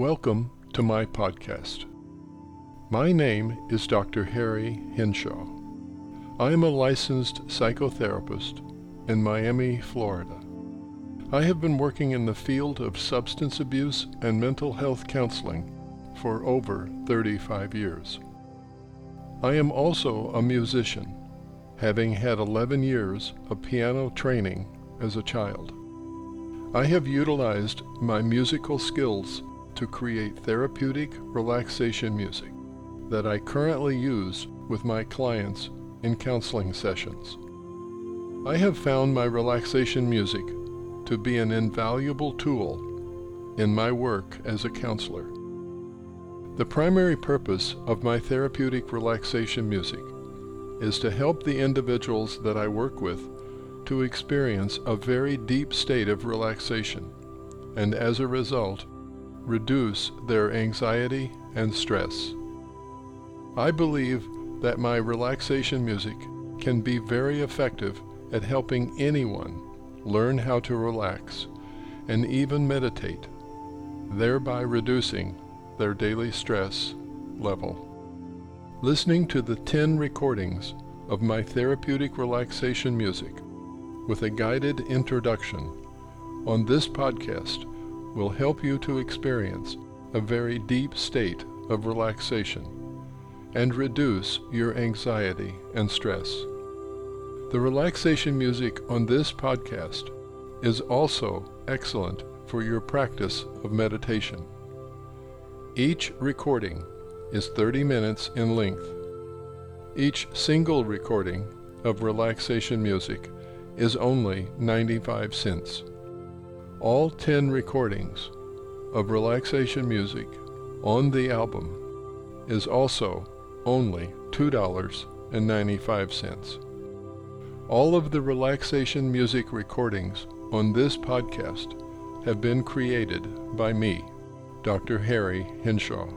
Welcome to my podcast. My name is Dr. Harry Henshaw. I am a licensed psychotherapist in Miami, Florida. I have been working in the field of substance abuse and mental health counseling for over 35 years. I am also a musician, having had 11 years of piano training as a child. I have utilized my musical skills to create therapeutic relaxation music that I currently use with my clients in counseling sessions. I have found my relaxation music to be an invaluable tool in my work as a counselor. The primary purpose of my therapeutic relaxation music is to help the individuals that I work with to experience a very deep state of relaxation and as a result reduce their anxiety and stress. I believe that my relaxation music can be very effective at helping anyone learn how to relax and even meditate, thereby reducing their daily stress level. Listening to the 10 recordings of my therapeutic relaxation music with a guided introduction on this podcast will help you to experience a very deep state of relaxation and reduce your anxiety and stress. The relaxation music on this podcast is also excellent for your practice of meditation. Each recording is 30 minutes in length. Each single recording of relaxation music is only 95 cents. All 10 recordings of relaxation music on the album is also only $2.95. All of the relaxation music recordings on this podcast have been created by me, Dr. Harry Henshaw.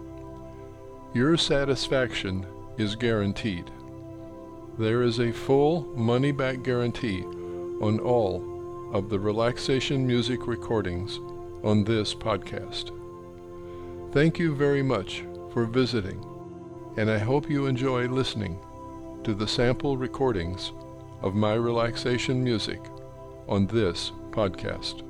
Your satisfaction is guaranteed. There is a full money back guarantee on all of the relaxation music recordings on this podcast. Thank you very much for visiting, and I hope you enjoy listening to the sample recordings of my relaxation music on this podcast.